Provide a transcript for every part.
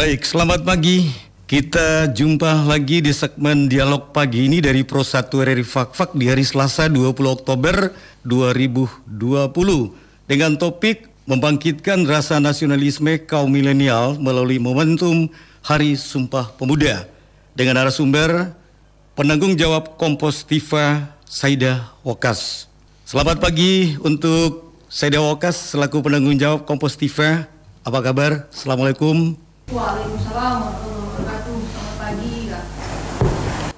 Baik, selamat pagi. Kita jumpa lagi di segmen dialog pagi ini dari Pro 1 RRI Fakfak di hari Selasa 20 Oktober 2020 dengan topik membangkitkan rasa nasionalisme kaum milenial melalui momentum Hari Sumpah Pemuda dengan narasumber penanggung jawab Kompostiva Saida Wakas. Selamat pagi untuk Saida Wakas selaku penanggung jawab Kompostiva. Apa kabar? Assalamualaikum. Waalaikumsalam warahmatullahi wabarakatuh. Selamat pagi, Kak.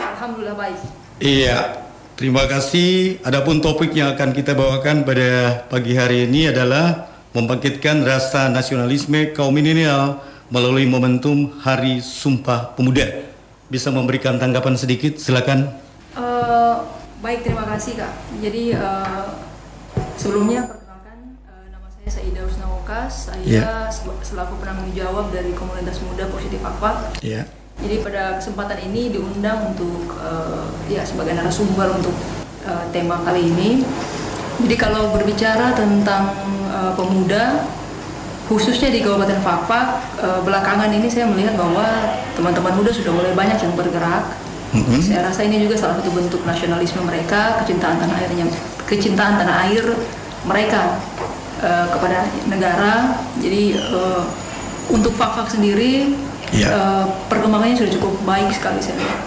Alhamdulillah baik. Iya, terima kasih. Adapun topik yang akan kita bawakan pada pagi hari ini adalah membangkitkan rasa nasionalisme kaum milenial melalui momentum Hari Sumpah Pemuda. Bisa memberikan tanggapan sedikit, silakan. Uh, baik, terima kasih, Kak. Jadi uh, sebelumnya saya Saida Usnawokas, saya yeah. selaku penanggung jawab dari komunitas muda positif apa. Yeah. Jadi pada kesempatan ini diundang untuk uh, ya sebagai narasumber untuk uh, tema kali ini. Jadi kalau berbicara tentang uh, pemuda khususnya di Kabupaten Fakfak uh, belakangan ini saya melihat bahwa teman-teman muda sudah mulai banyak yang bergerak. Mm-hmm. Saya rasa ini juga salah satu bentuk nasionalisme mereka, kecintaan tanah airnya, kecintaan tanah air mereka uh, kepada negara. Jadi uh, untuk fak-fak sendiri ya. uh, perkembangannya sudah cukup baik sekali saya lihat.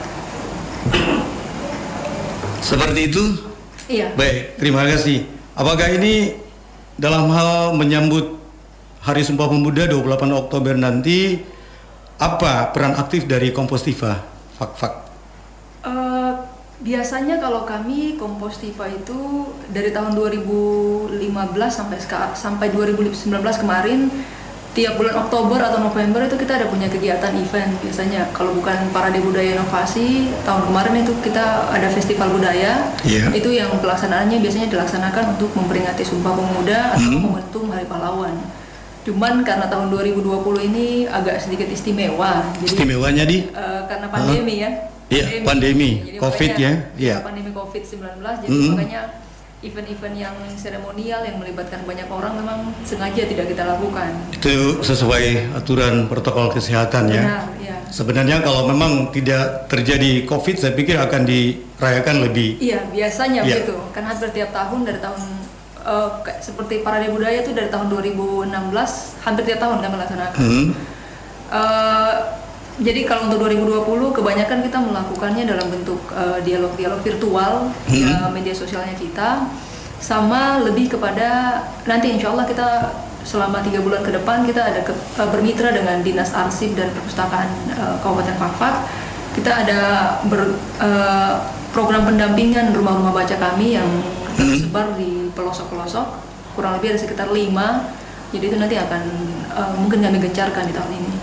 Seperti itu? Iya. Baik, terima kasih. Apakah ini dalam hal menyambut Hari Sumpah Pemuda 28 Oktober nanti apa peran aktif dari Kompostiva Fak-Fak? Biasanya kalau kami Kompostiva itu dari tahun 2015 sampai sampai 2019 kemarin tiap bulan Oktober atau November itu kita ada punya kegiatan event biasanya kalau bukan Parade Budaya Inovasi tahun kemarin itu kita ada festival budaya yeah. itu yang pelaksanaannya biasanya dilaksanakan untuk memperingati Sumpah Pemuda atau mm. momentum Hari Pahlawan cuman karena tahun 2020 ini agak sedikit istimewa jadi istimewanya di uh, karena pandemi huh? ya Iya, pandemi, jadi COVID ya. Iya. Pandemi COVID-19 jadi mm. makanya event-event yang seremonial yang melibatkan banyak orang memang sengaja tidak kita lakukan. Itu sesuai aturan protokol kesehatan ya. Benar, ya. Sebenarnya kalau memang tidak terjadi COVID saya pikir akan dirayakan lebih. Iya, biasanya ya. begitu. Kan hampir tiap tahun dari tahun uh, seperti Parade Budaya itu dari tahun 2016 hampir tiap tahun kami laksanakan. Hmm. Uh, jadi kalau untuk 2020 kebanyakan kita melakukannya dalam bentuk eh, dialog-dialog uh, virtual hmm. ya, media sosialnya kita. Sama lebih kepada nanti insya Allah kita selama tiga bulan ke depan kita ada ke, uh, bermitra dengan dinas arsip dan perpustakaan uh, Kabupaten Fakfak kita ada ber, uh, program pendampingan rumah-rumah baca kami yang tersebar di pelosok-pelosok. Kurang lebih ada sekitar lima. Jadi itu nanti akan uh, mungkin kami gencarkan di tahun ini.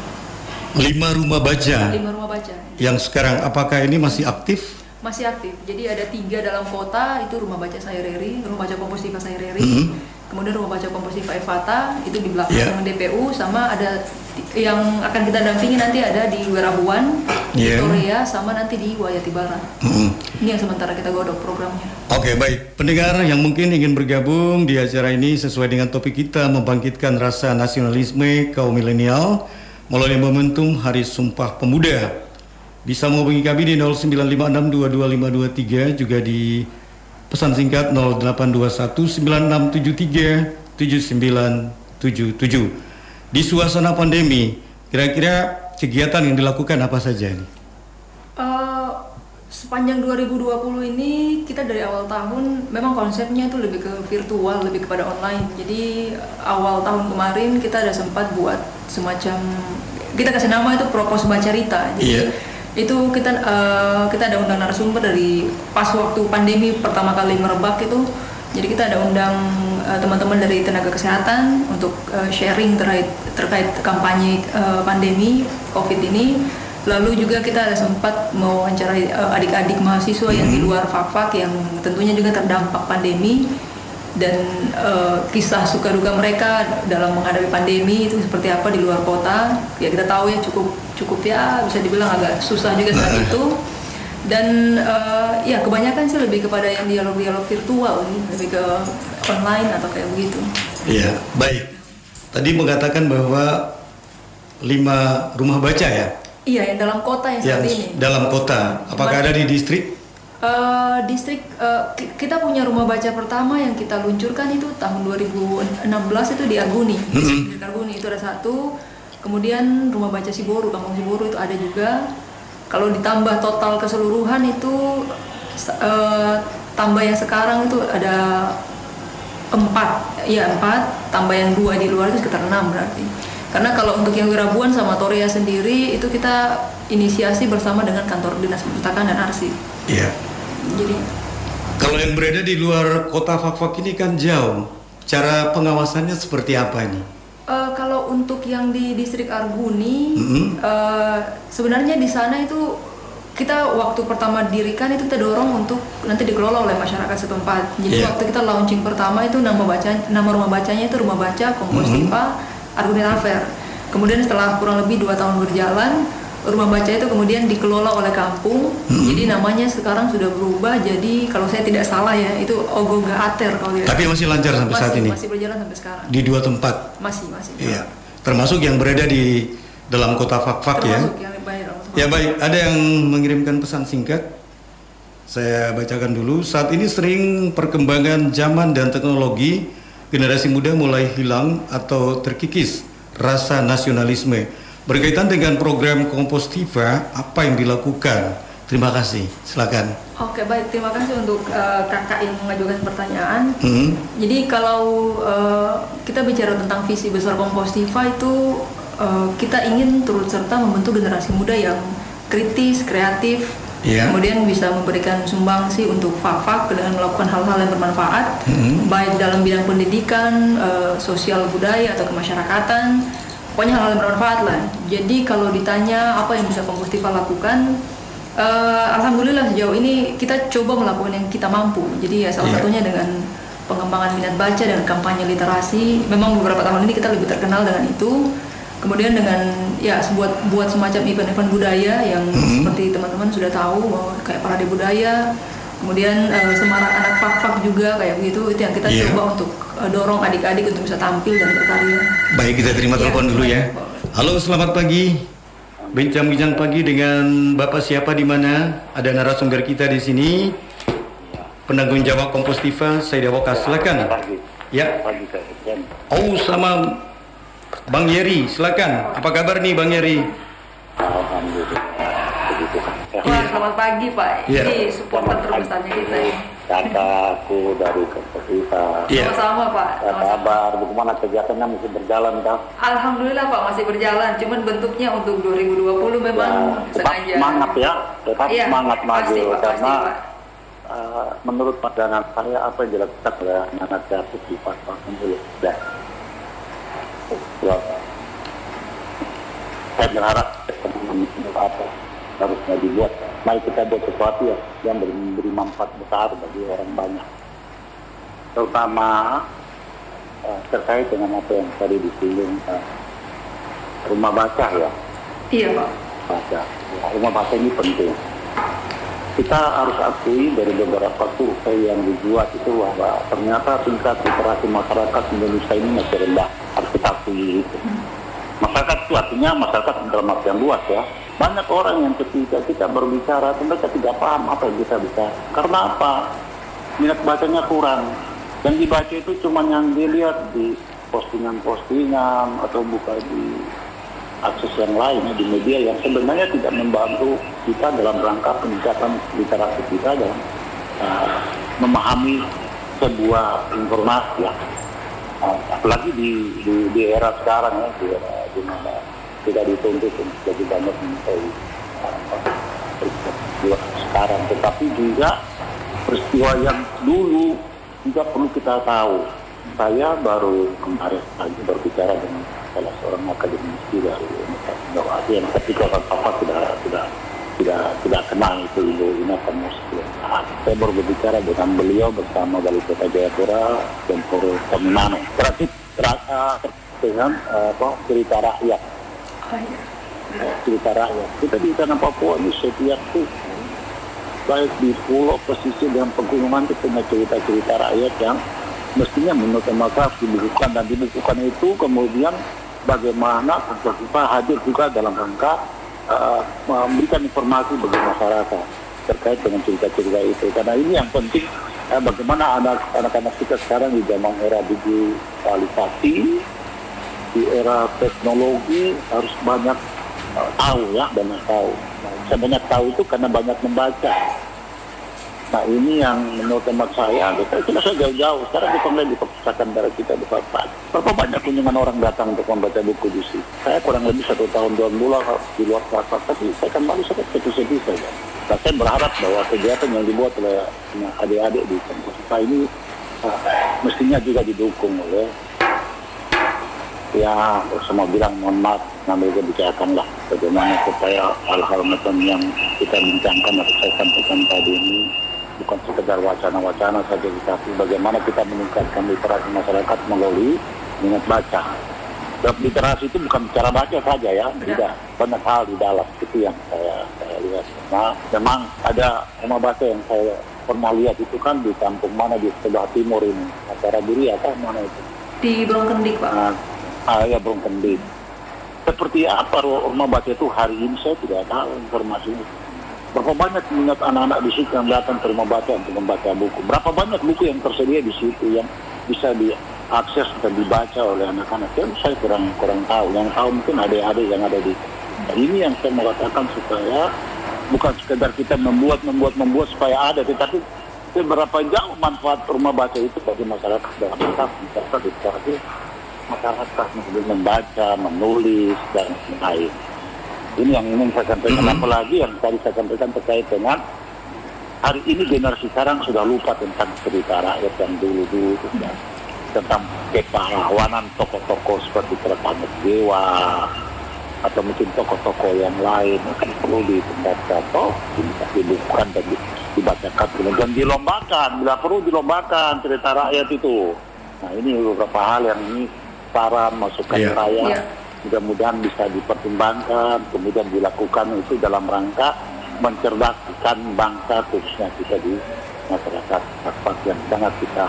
Lima rumah baca. Lima rumah baca. Yang sekarang apakah ini masih aktif? Masih aktif. Jadi ada tiga dalam kota itu rumah baca Saireri, rumah baca kompostiva Saireri, mm -hmm. kemudian rumah baca kompostiva Evata itu di belakang yeah. DPU, sama ada yang akan kita dampingi nanti ada di Werabuan, yeah. Korea, sama nanti di Wayati Barat. Mm -hmm. Ini yang sementara kita godok programnya. Oke okay, baik, pendengar yang mungkin ingin bergabung di acara ini sesuai dengan topik kita membangkitkan rasa nasionalisme kaum milenial melalui momentum Hari Sumpah Pemuda. Bisa menghubungi kami di 0956225523 juga di pesan singkat 082196737977. Di suasana pandemi, kira-kira kegiatan yang dilakukan apa saja ini? Uh, sepanjang 2020 ini kita dari awal tahun memang konsepnya itu lebih ke virtual, lebih kepada online. Jadi awal tahun kemarin kita ada sempat buat semacam kita kasih nama itu propos baca cerita jadi yeah. itu kita uh, kita ada undang narasumber dari pas waktu pandemi pertama kali merebak itu jadi kita ada undang uh, teman-teman dari tenaga kesehatan untuk uh, sharing terkait terkait kampanye uh, pandemi covid ini lalu juga kita ada sempat mewawancarai uh, adik-adik mahasiswa mm -hmm. yang di luar Fakfak yang tentunya juga terdampak pandemi dan uh, kisah suka duka mereka dalam menghadapi pandemi itu seperti apa di luar kota ya kita tahu ya cukup cukup ya bisa dibilang agak susah juga saat itu dan uh, ya kebanyakan sih lebih kepada yang dialog-dialog virtual nih lebih ke online atau kayak begitu iya baik tadi mengatakan bahwa lima rumah baca ya? Iya, yang dalam kota yang Yang saat ini. dalam kota. Apakah ada di distrik? Eh, distrik ki- kita punya rumah baca pertama yang kita luncurkan itu tahun 2016 itu di Arguni. Di Arguni itu ada satu. Kemudian rumah baca Siboru, Kampung Siboru itu ada juga. Kalau ditambah total keseluruhan itu eh, tambah yang sekarang itu ada empat, ya empat. Tambah yang dua di luar itu sekitar enam berarti. Karena kalau untuk yang Wirabuan sama Toria sendiri itu kita inisiasi bersama dengan kantor dinas perpustakaan dan arsip. Iya. Jadi Kalau yang berada di luar kota Fakfak ini kan jauh. Cara pengawasannya seperti apa ini? eh, kalau untuk yang di distrik Arguni, Mhm. eh, sebenarnya di sana itu kita waktu pertama dirikan itu kita dorong untuk nanti dikelola oleh masyarakat setempat. Jadi Iya. waktu kita launching pertama itu nama baca nama rumah bacanya itu rumah baca Kompostiva Arguni Afer. Kemudian setelah kurang lebih dua tahun berjalan, rumah baca itu kemudian dikelola oleh kampung. Jadi namanya sekarang sudah berubah. Jadi kalau saya tidak salah ya itu Ogoga Ater kalau tidak. Tapi masih lancar sampai masih, saat ini? Masih berjalan sampai sekarang. Di dua tempat. Masih masih. Iya. Termasuk yang berada di dalam kota Fakfak ya. Termasuk yang baik Ya baik, ada yang mengirimkan pesan singkat. Saya bacakan dulu. Saat ini sering perkembangan zaman dan teknologi, generasi muda mulai hilang atau terkikis rasa nasionalisme. Berkaitan dengan program Kompostiva, apa yang dilakukan? Terima kasih. Silakan. Oke baik, terima kasih untuk eh, kakak yang mengajukan pertanyaan. Hmm. Jadi kalau eh, kita bicara tentang visi besar Kompostiva itu eh, kita ingin turut serta membentuk generasi muda yang kritis, kreatif, Iya. kemudian bisa memberikan sumbangsi untuk FAFAK dengan melakukan hal-hal yang bermanfaat, Mhm. baik dalam bidang pendidikan, eh, sosial budaya atau kemasyarakatan, pokoknya hal-hal yang bermanfaat lah. Jadi kalau ditanya apa yang bisa Kompostiva lakukan, eh, alhamdulillah sejauh ini kita coba melakukan yang kita mampu. Jadi ya salah Iya. satunya dengan pengembangan minat baca dan kampanye literasi. Memang beberapa tahun ini kita lebih terkenal dengan itu. Kemudian dengan ya buat buat semacam event-event budaya yang Mhm. seperti teman-teman sudah tahu bahwa kayak parade budaya, kemudian eh, semarak anak fak-fak juga kayak begitu itu yang kita Iya. coba untuk eh, dorong adik-adik untuk bisa tampil dan berkarya. Baik, kita terima Iya, telepon dulu ya. Halo, selamat pagi. Bincang-bincang pagi dengan Bapak siapa di mana? Ada narasumber kita di sini. Penanggung jawab Kompostiva, saya Dewoka. Silakan. Ya. Pagi Kak Ibrahim. Oh, sama Bang Yeri. Silakan. Apa kabar nih Bang Yeri? Alhamdulillah. Selamat pagi Pak. Iya. Ini supporter terbesarnya kita ya. Kakakku dari Komposita. Iya. Sama-sama Pak. Sama-sama. kabar? Bagaimana kegiatannya masih berjalan Kak? Alhamdulillah Pak masih berjalan, cuman bentuknya untuk 2020 memang Ya, tetap sengaja. semangat ya, tetap Iya, semangat maju pasti, Pak, pasti, karena Pak. eh, menurut pandangan saya apa yang dilakukan oleh anak kreatif di dulu ya. Ya. Saya berharap teman-teman apa harusnya dibuat. Mari kita buat sesuatu ya, yang memberi manfaat besar bagi orang banyak. Terutama eh, terkait dengan apa yang tadi disinggung eh, rumah baca ya Iya Pak. baca. Ya, rumah baca ini penting. Kita harus akui dari beberapa survei yang dibuat itu bahwa ternyata tingkat literasi masyarakat Indonesia ini masih rendah. Harus kita akui itu. Masyarakat itu artinya masyarakat dalam artian luas ya. Banyak orang yang ketika kita berbicara mereka tidak paham apa yang kita bicara. Karena apa? Minat bacanya kurang. Yang dibaca itu cuma yang dilihat di postingan-postingan atau buka di akses yang lain di media yang sebenarnya tidak membantu kita dalam rangka peningkatan literasi kita dalam uh, memahami sebuah informasi ya. Apalagi di, di, di era sekarang ya, di era di mana tidak dituntut untuk lebih banyak mengetahui uh, peristiwa sekarang, tetapi juga peristiwa yang dulu juga perlu kita tahu. Saya baru kemarin lagi berbicara dengan salah seorang akademisi dari Universitas Indonesia yang ketika papa sudah sudah tidak tidak kenal itu ibu ini akan nah, saya baru berbicara dengan beliau bersama Wali Kota Jayapura dan Puru Kominano berarti terasa dengan eh, apa cerita rakyat. Oh, iya. eh, cerita rakyat. Kita di tanah Papua ini setiap tuh baik di pulau pesisir dan pegunungan itu punya cerita-cerita rakyat yang mestinya menurut masyarakat dibukukan dan dibukukan itu kemudian bagaimana kita hadir juga dalam rangka uh, memberikan informasi bagi masyarakat terkait dengan cerita-cerita itu. Karena ini yang penting uh, bagaimana anak-anak kita sekarang di zaman era digitalisasi, di era teknologi harus banyak uh, tahu ya, banyak tahu. Nah, saya banyak tahu itu karena banyak membaca. Nah ini yang menurut teman saya, kita kita saya jauh-jauh. Sekarang kita mulai di perpustakaan daerah kita di Papua. Berapa banyak kunjungan orang datang untuk membaca buku sini? Saya kurang lebih satu tahun dua bulan di luar Papua, tapi saya kembali saya sedih saja. Nah, saya berharap bahwa kegiatan yang dibuat oleh adik-adik di kampus kita ini uh, mestinya juga didukung oleh ya semua bilang mohon maaf ngambil kebijakan lah bagaimana supaya hal-hal yang kita bincangkan atau saya sampaikan tadi ini bukan sekedar wacana-wacana saja tapi bagaimana kita meningkatkan literasi masyarakat melalui minat baca dan literasi itu bukan bicara baca saja ya, tidak banyak hal di dalam itu yang saya, saya lihat. Nah, memang ada rumah baca yang saya pernah lihat itu kan di kampung mana di sebelah timur ini, acara diri apa mana itu? Di Brongkendik Pak. Nah, ah, ya Brongkendik. Seperti apa rumah baca itu hari ini saya tidak tahu informasinya. Berapa banyak minat anak-anak di situ yang datang ke rumah baca untuk membaca buku? Berapa banyak buku yang tersedia di situ yang bisa diakses dan dibaca oleh anak-anak? Yang saya kurang kurang tahu. Yang tahu mungkin adik-adik yang ada di. Ini yang saya mau katakan supaya bukan sekedar kita membuat membuat membuat supaya ada, tetapi seberapa jauh manfaat rumah baca itu bagi masyarakat dalam masyarakat masyarakat literasi masyarakat membaca, menulis dan lain. Ini yang ingin saya sampaikan. Mm-hmm. Apalagi yang tadi saya sampaikan terkait dengan hari ini generasi sekarang sudah lupa tentang cerita rakyat yang dulu-dulu tentang kepahlawanan tokoh-tokokoh seperti Kertanet Dewa atau mungkin tokoh-tokoh yang lain akan perlu ditingkatkan atau dibukukan dan dibacakan kemudian dilombakan bila perlu dilombakan cerita rakyat itu nah ini beberapa hal yang ini saran masukan yeah. saya yeah mudah-mudahan bisa dipertimbangkan, kemudian dilakukan itu dalam rangka mencerdaskan bangsa khususnya kita di masyarakat tempat yang sangat kita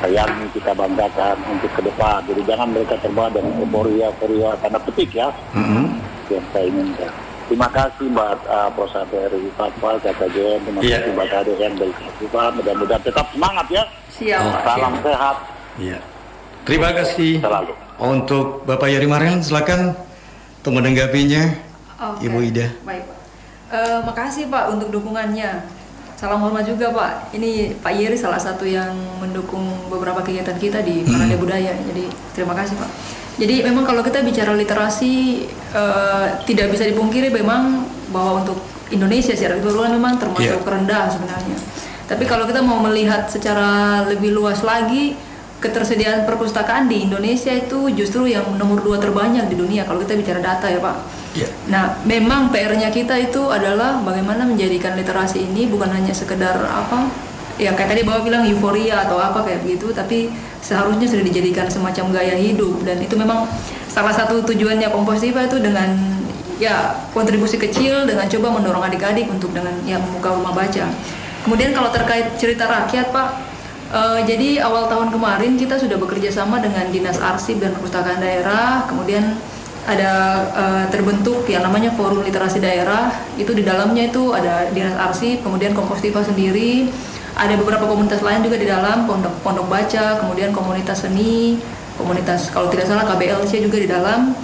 sayangi, kita banggakan untuk ke depan. Jadi jangan mereka terbawa dengan euforia-euforia tanda petik ya, mm-hmm. yang saya inginkan. Terima kasih buat uh, Prof. RI Fatwa, Jen, terima yeah. kasih buat ADN dari Kasipan, mudah-mudahan tetap semangat ya. Siap. Salam siap. sehat. Iya. Terima kasih. Selalu. Untuk Bapak Yari Marian, silakan untuk menanggapinya, okay. Ibu Ida. Baik, Pak. Uh, makasih Pak untuk dukungannya. Salam hormat juga Pak. Ini Pak Yeri salah satu yang mendukung beberapa kegiatan kita di Parade hmm. Budaya. Jadi terima kasih Pak. Jadi memang kalau kita bicara literasi uh, tidak bisa dipungkiri memang bahwa untuk Indonesia secara keseluruhan memang termasuk yeah. rendah sebenarnya. Tapi kalau kita mau melihat secara lebih luas lagi, ketersediaan perpustakaan di Indonesia itu justru yang nomor dua terbanyak di dunia kalau kita bicara data ya Pak. Yeah. Nah, memang PR-nya kita itu adalah bagaimana menjadikan literasi ini bukan hanya sekedar apa ya kayak tadi bawa bilang euforia atau apa kayak begitu, tapi seharusnya sudah dijadikan semacam gaya hidup dan itu memang salah satu tujuannya Kompositiva itu dengan ya kontribusi kecil dengan coba mendorong adik-adik untuk dengan ya membuka rumah baca. Kemudian kalau terkait cerita rakyat Pak, Uh, jadi awal tahun kemarin kita sudah bekerja sama dengan Dinas Arsip dan Perpustakaan Daerah, kemudian ada uh, terbentuk yang namanya Forum Literasi Daerah. Itu di dalamnya itu ada Dinas Arsip, kemudian Kompostiva sendiri, ada beberapa komunitas lain juga di dalam pondok pondok baca, kemudian komunitas seni, komunitas kalau tidak salah KBLC juga di dalam.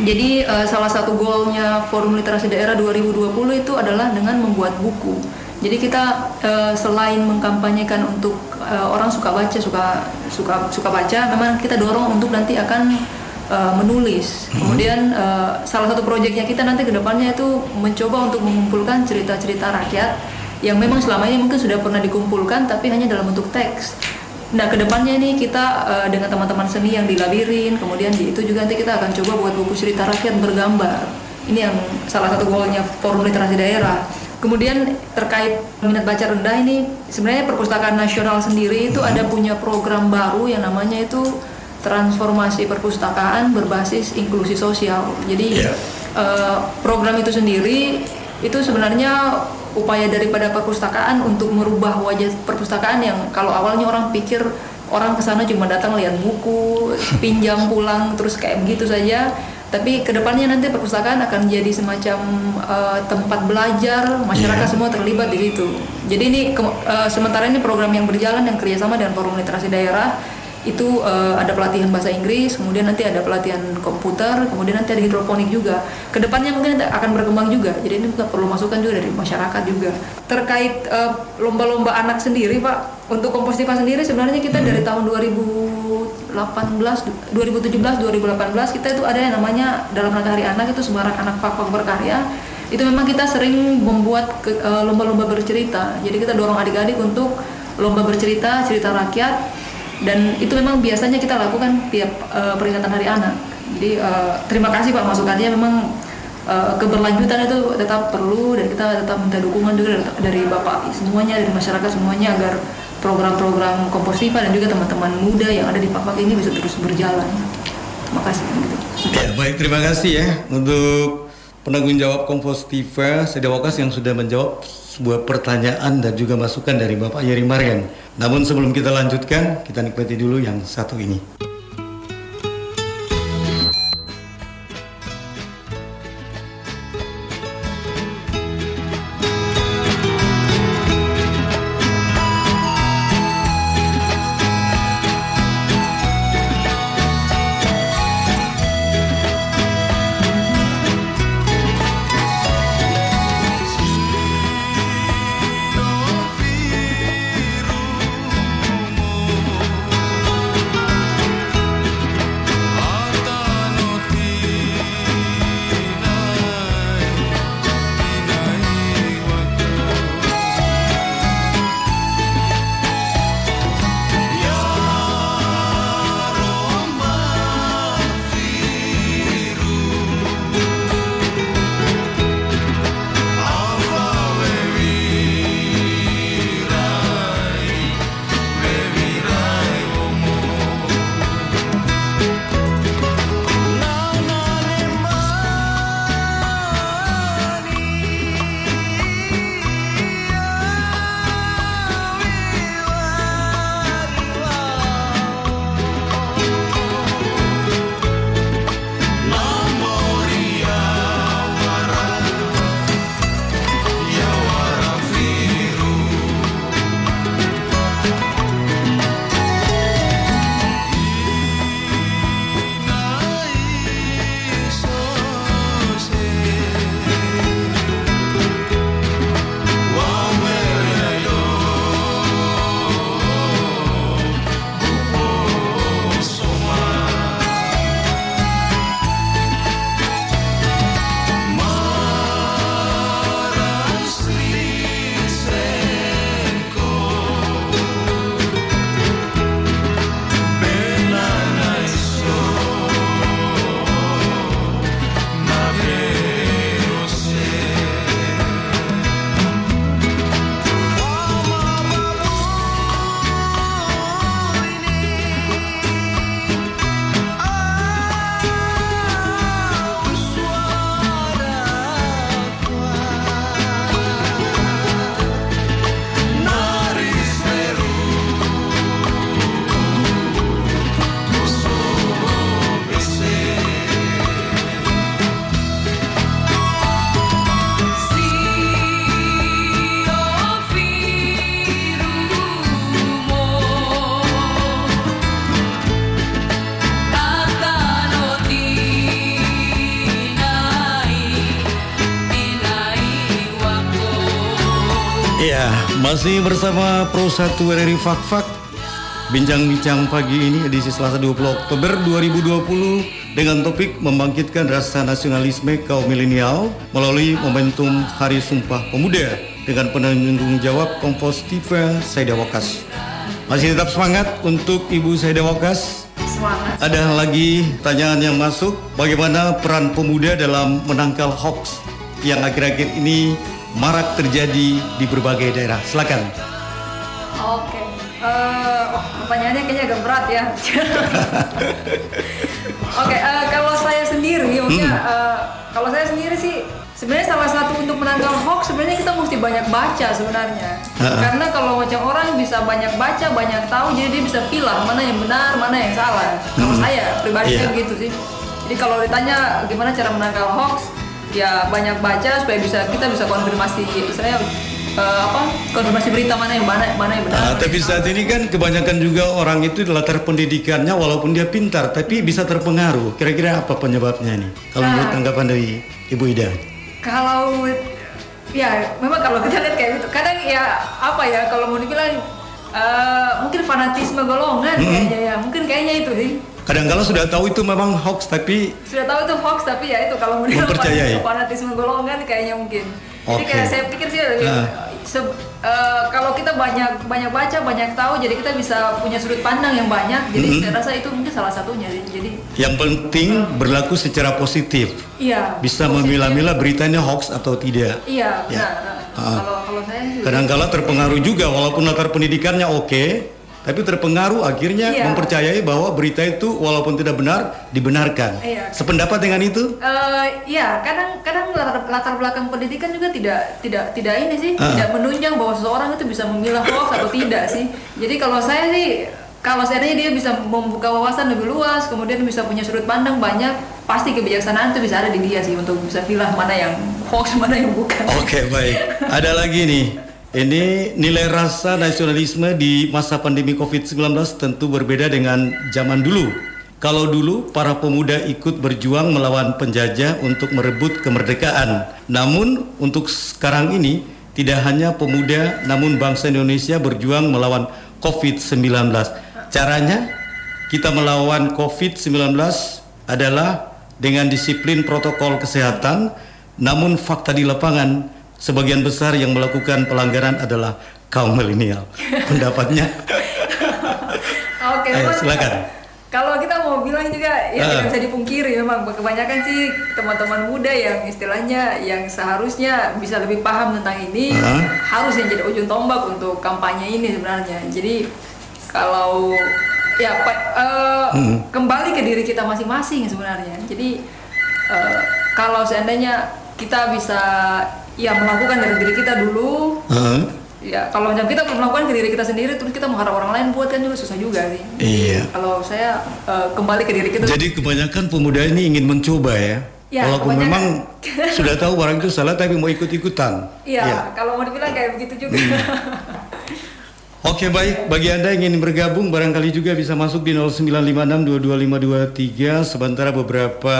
Jadi uh, salah satu goalnya Forum Literasi Daerah 2020 itu adalah dengan membuat buku. Jadi kita uh, selain mengkampanyekan untuk uh, orang suka baca, suka suka suka baca, memang kita dorong untuk nanti akan uh, menulis. Hmm. Kemudian uh, salah satu proyeknya kita nanti ke depannya itu mencoba untuk mengumpulkan cerita-cerita rakyat yang memang selama ini mungkin sudah pernah dikumpulkan tapi hanya dalam bentuk teks. Nah ke depannya ini kita uh, dengan teman-teman seni yang di labirin, kemudian di itu juga nanti kita akan coba buat buku cerita rakyat bergambar. Ini yang salah satu goalnya Forum Literasi Daerah. Kemudian terkait minat baca rendah ini sebenarnya perpustakaan nasional sendiri itu ada punya program baru yang namanya itu transformasi perpustakaan berbasis inklusi sosial. Jadi yeah. uh, program itu sendiri itu sebenarnya upaya daripada perpustakaan untuk merubah wajah perpustakaan yang kalau awalnya orang pikir orang ke sana cuma datang lihat buku, pinjam pulang terus kayak begitu saja. Tapi ke depannya nanti perpustakaan akan jadi semacam uh, tempat belajar, masyarakat Yeah. semua terlibat di situ. Jadi ini ke- uh, sementara ini program yang berjalan yang kerjasama dengan Forum Literasi Daerah itu uh, ada pelatihan bahasa Inggris, kemudian nanti ada pelatihan komputer, kemudian nanti ada hidroponik juga. Ke depannya mungkin akan berkembang juga. Jadi ini perlu masukan juga dari masyarakat juga. Terkait uh, lomba-lomba anak sendiri, Pak, untuk kompostiva sendiri sebenarnya kita dari tahun 2018, 2017, 2018 kita itu ada yang namanya dalam rangka Hari Anak itu Semarak Anak Fakfak Berkarya. Itu memang kita sering membuat uh, lomba-lomba bercerita. Jadi kita dorong adik-adik untuk lomba bercerita, cerita rakyat dan itu memang biasanya kita lakukan tiap eh, peringatan Hari Anak. Jadi eh, terima kasih Pak masukannya memang keberlanjutan itu tetap perlu dan kita tetap minta dukungan juga dari Bapak semuanya dari masyarakat semuanya agar program-program komposifa dan juga teman-teman muda yang ada di Pakpak ini bisa terus berjalan. Terima kasih. Gitu. Ya, baik, terima kasih ya untuk penanggung jawab Kompostiva Sedawakas yang sudah menjawab sebuah pertanyaan dan juga masukan dari Bapak Yeri Marian. Namun sebelum kita lanjutkan, kita nikmati dulu yang satu ini. Masih bersama Pro 1 RRI Fakfak Bincang-bincang pagi ini edisi Selasa 20 Oktober 2020 dengan topik membangkitkan rasa nasionalisme kaum milenial melalui momentum Hari Sumpah Pemuda dengan penanggung jawab Kompostiva Saida Wakas. Masih tetap semangat untuk Ibu Saida Wakas. Semangat. Ada lagi pertanyaan yang masuk, bagaimana peran pemuda dalam menangkal hoax yang akhir-akhir ini marak terjadi di berbagai daerah. Silakan. Oke. Eh, oh, pertanyaannya kayaknya agak berat ya. Oke, eh, kalau saya sendiri, maksudnya eh, kalau saya sendiri sih Sebenarnya salah satu untuk menangkal hoax sebenarnya kita mesti banyak baca sebenarnya. Karena kalau macam orang bisa banyak baca, banyak tahu, jadi dia bisa pilah mana yang benar, mana yang salah. Kalau saya pribadi Iya. sih begitu sih. Jadi kalau ditanya gimana cara menangkal hoax, ya banyak baca supaya bisa kita bisa konfirmasi saya apa konfirmasi berita mana yang mana mana yang benar. Ah, mana tapi saat ini kan kebanyakan juga orang itu latar pendidikannya walaupun dia pintar tapi bisa terpengaruh. Kira-kira apa penyebabnya nih? Kalau Ah. menurut tanggapan dari Ibu Ida. Kalau ya memang kalau kita lihat kayak gitu, kadang ya apa ya kalau mau dibilang eh, mungkin fanatisme golongan kayaknya ya, mungkin kayaknya itu sih. Kadang-kala sudah tahu itu memang hoax tapi Sudah tahu itu hoax tapi ya itu kalau dibilang Mempercayai. fanatisme- golongan kayaknya mungkin. Jadi Oke. kayak saya pikir sih Ah. se- eh, kalau kita banyak banyak baca banyak tahu jadi kita bisa punya sudut pandang yang banyak jadi saya rasa itu mungkin salah satunya jadi yang penting berlaku secara positif. iya Bisa memilah-milah beritanya hoax atau tidak. iya Ya. benar Nah, Ah. kalau kalau saya Kadang-kala terpengaruh juga walaupun latar pendidikannya oke, tapi terpengaruh akhirnya Iya. mempercayai bahwa berita itu walaupun tidak benar dibenarkan. Iya. Sependapat dengan itu? Eh, ya kadang kadang latar, latar belakang pendidikan juga tidak tidak tidak ini sih Ah. tidak menunjang bahwa seseorang itu bisa memilah hoax atau tidak sih jadi kalau saya sih kalau seandainya dia bisa membuka wawasan lebih luas kemudian bisa punya sudut pandang banyak pasti kebijaksanaan itu bisa ada di dia sih untuk bisa pilah mana yang hoax mana yang bukan Oke baik. Ada lagi nih. Ini nilai rasa nasionalisme di masa pandemi COVID-19 tentu berbeda dengan zaman dulu. Kalau dulu para pemuda ikut berjuang melawan penjajah untuk merebut kemerdekaan. Namun untuk sekarang ini tidak hanya pemuda namun bangsa Indonesia berjuang melawan COVID-19. Caranya kita melawan COVID-19 adalah dengan disiplin protokol kesehatan, namun fakta di lapangan sebagian besar yang melakukan pelanggaran adalah kaum milenial. Pendapatnya? Oke, Ayo, memang silakan. Kalau kita mau bilang juga ya Ah. tidak bisa dipungkiri memang kebanyakan sih teman-teman muda yang istilahnya yang seharusnya bisa lebih paham tentang ini Ah. harus yang jadi ujung tombak untuk kampanye ini sebenarnya. Jadi kalau ya eh, Hmm. kembali ke diri kita masing-masing sebenarnya. Jadi eh, kalau seandainya kita bisa ya melakukan dari diri kita dulu Hah? Ya, kalau macam kita belum melakukan ke diri kita sendiri, terus kita mengharap orang lain buat kan juga susah juga sih. Iya. Kalau saya eh, kembali ke diri kita. Jadi kebanyakan pemuda ini ingin mencoba ya. Ya, Walaupun kebanyakan. memang sudah tahu orang itu salah tapi mau ikut-ikutan. Iya, Ya. kalau mau dibilang kayak begitu juga. Hmm. Oke baik, bagi Anda yang ingin bergabung barangkali juga bisa masuk di 0956225523 sementara beberapa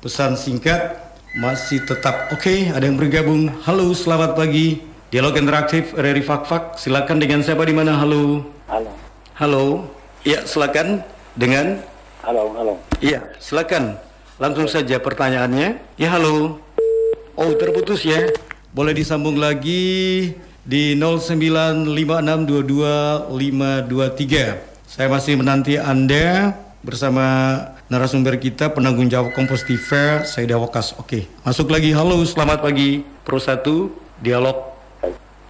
pesan singkat masih tetap oke, ada yang bergabung. Halo, selamat pagi. Dialog interaktif RRI Fakfak. Silakan dengan siapa di mana? Halo. Halo, Halo. Ya, silakan dengan halo, halo. Iya, silakan. Langsung saja pertanyaannya. Ya, halo. Oh, terputus ya. Boleh disambung lagi di 0956225523. Saya masih menanti Anda bersama narasumber kita penanggung jawab Kompos TV Saida Wakas. Oke, masuk lagi. Halo, selamat pagi. Pro 1 dialog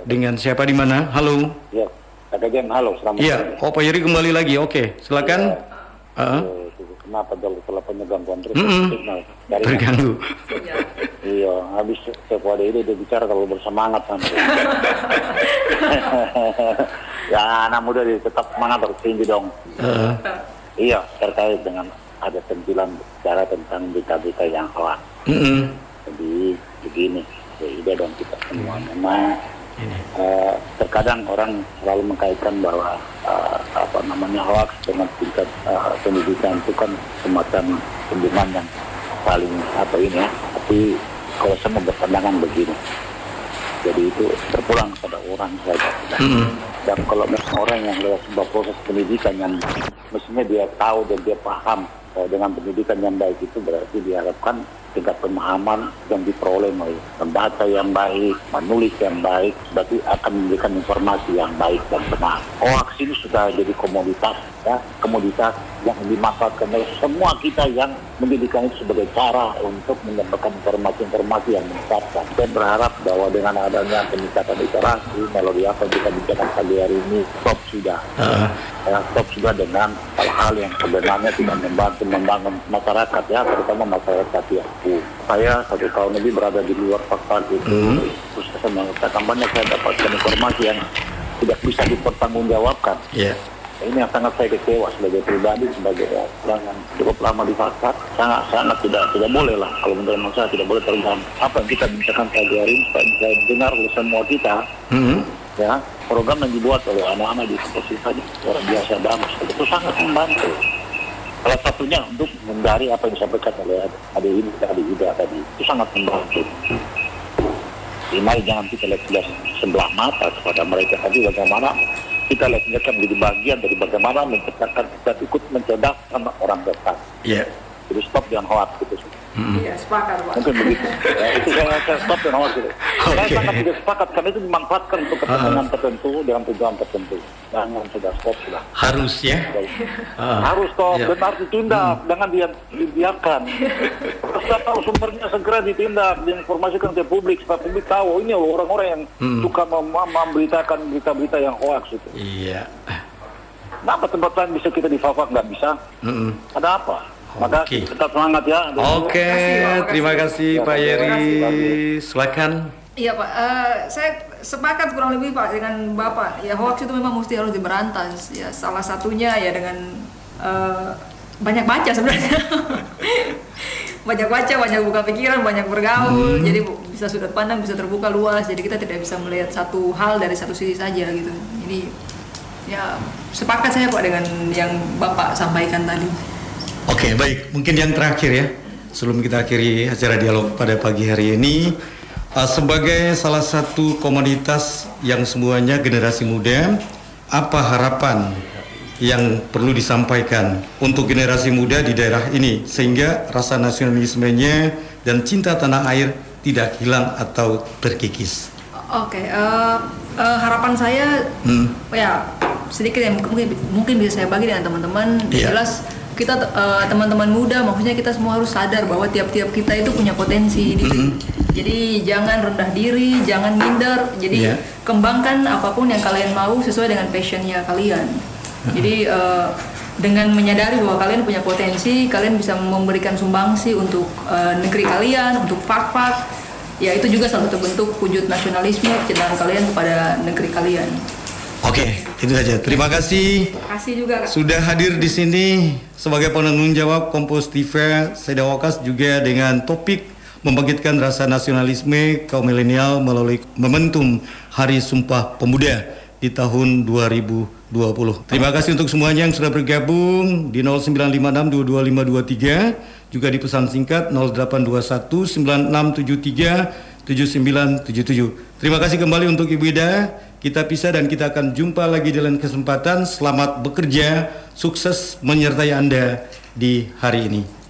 dengan siapa di mana? Halo. Ya, Kak Jen, halo, selamat Iya, oh Pak Yeri kembali lagi. Oke, silakan. Ah, Eh, Kenapa kalau telepon gangguan terus? Signal. Dari terganggu. Iya, habis kepada ini dia bicara kalau bersemangat nanti. ya, anak muda dia tetap semangat harus tinggi dong. Heeh. Iya, terkait dengan ada sentilan bicara tentang berita-berita yang hoax. Mm-mm. Jadi begini, ya ide dong kita semua memang eh, terkadang orang selalu mengkaitkan bahwa eh, apa namanya hoax dengan tingkat eh, pendidikan itu kan semacam hubungan yang paling apa ini ya. Tapi kalau saya berpandangan begini, jadi itu terpulang pada orang saja. Mm-mm. Dan kalau orang yang lewat sebuah proses pendidikan yang mestinya dia tahu dan dia paham dengan pendidikan yang baik itu berarti diharapkan tingkat pemahaman yang diperoleh melalui membaca yang baik, menulis yang baik, berarti akan memberikan informasi yang baik dan benar. Hoax ini sudah jadi komoditas, ya, komoditas yang dimanfaatkan oleh semua kita yang menjadikan itu sebagai cara untuk mendapatkan informasi-informasi yang menyesatkan. Saya berharap bahwa dengan adanya peningkatan literasi, melalui apa yang kita bicarakan pagi hari ini, stop sudah. Heeh. Ya, stop sudah dengan hal-hal yang sebenarnya tidak membantu membangun masyarakat ya, terutama masyarakat ya. mampu. Saya satu tahun lebih berada di luar fakta itu, Hmm. terus saya mengatakan banyak saya dapatkan informasi yang tidak bisa dipertanggungjawabkan. Ya. Ini yang sangat saya kecewa sebagai pribadi, sebagai orang yang cukup lama di Fakat, sangat sangat tidak tidak boleh lah kalau menurut saya tidak boleh terganggu. Apa yang kita bicarakan pagi hari ini supaya bisa dengar oleh semua kita, Mhm. ya program yang dibuat oleh anak-anak di seperti tadi luar biasa bagus itu sangat membantu. Salah satunya untuk menghindari apa yang disampaikan oleh ada ini tadi juga tadi. Itu sangat membantu. Mari jangan kita lihat sebelah mata kepada mereka tadi bagaimana kita lihat mereka menjadi bagian dari bagaimana menciptakan kita ikut mencerdaskan orang depan Ya. jadi stop dengan hoax gitu Iya, sepakat Pak. mungkin begitu. Ya, itu saya, saya stop dengan hoax gitu. Saya sangat tidak sepakat karena itu dimanfaatkan untuk kepentingan tertentu dengan tujuan tertentu. Jangan sudah stop sudah. Harus ya. Ah. harus stop. Ya. dan harus ditindak jangan dia dibiarkan. Kita tahu sumbernya segera ditindak diinformasikan ke publik supaya publik tahu. Ini orang-orang yang Hmm. suka mem- memberitakan berita-berita yang hoax itu. Iya. kenapa tempat lain bisa kita di Fafak? Nggak bisa. Mhm. ada apa maka Oke. tetap semangat ya Oke, Pak. terima kasih Pak Yeri. Silakan. Iya Pak, Eh, saya sepakat kurang lebih Pak dengan Bapak. Ya hoax itu memang mesti harus diberantas. Ya salah satunya ya dengan eh, banyak baca sebenarnya. banyak baca, banyak buka pikiran, banyak bergaul. Jadi bu- bisa sudut pandang bisa terbuka luas. Jadi kita tidak bisa melihat satu hal dari satu sisi saja gitu. Jadi ya sepakat saya Pak dengan yang Bapak sampaikan tadi. Oke, baik. Mungkin yang terakhir ya, sebelum kita akhiri acara dialog pada pagi hari ini, uh, sebagai salah satu komunitas yang semuanya generasi muda, apa harapan yang perlu disampaikan untuk generasi muda di daerah ini sehingga rasa nasionalismenya dan cinta tanah air tidak hilang atau terkikis? Oke, eh, eh, harapan saya Hmm. ya sedikit yang mungkin mungkin bisa saya bagi dengan teman-teman. Iya. Jelas kita eh, teman-teman muda, maksudnya kita semua harus sadar bahwa tiap-tiap kita itu punya potensi. Jadi, Mhm. jadi jangan rendah diri, jangan minder. Jadi Iya. kembangkan apa pun yang kalian mau sesuai dengan passionnya kalian. Jadi eh, dengan menyadari bahwa kalian punya potensi, kalian bisa memberikan sumbangsi untuk eh, negeri kalian, untuk fak-fak. Ya itu juga salah satu bentuk wujud nasionalisme kecintaan kalian kepada negeri kalian. Oke, itu saja. Terima kasih. Terima kasih juga Kak. Sudah hadir di sini sebagai penanggung jawab Kompos TV Sedawakas juga dengan topik membangkitkan rasa nasionalisme kaum milenial melalui momentum Hari Sumpah Pemuda di tahun 2020. Terima kasih untuk semuanya yang sudah bergabung di 0956225523 juga di pesan singkat 082196737977. Terima kasih kembali untuk Ibu Ida. Kita pisah dan kita akan jumpa lagi di lain kesempatan. Selamat bekerja, sukses menyertai Anda di hari ini.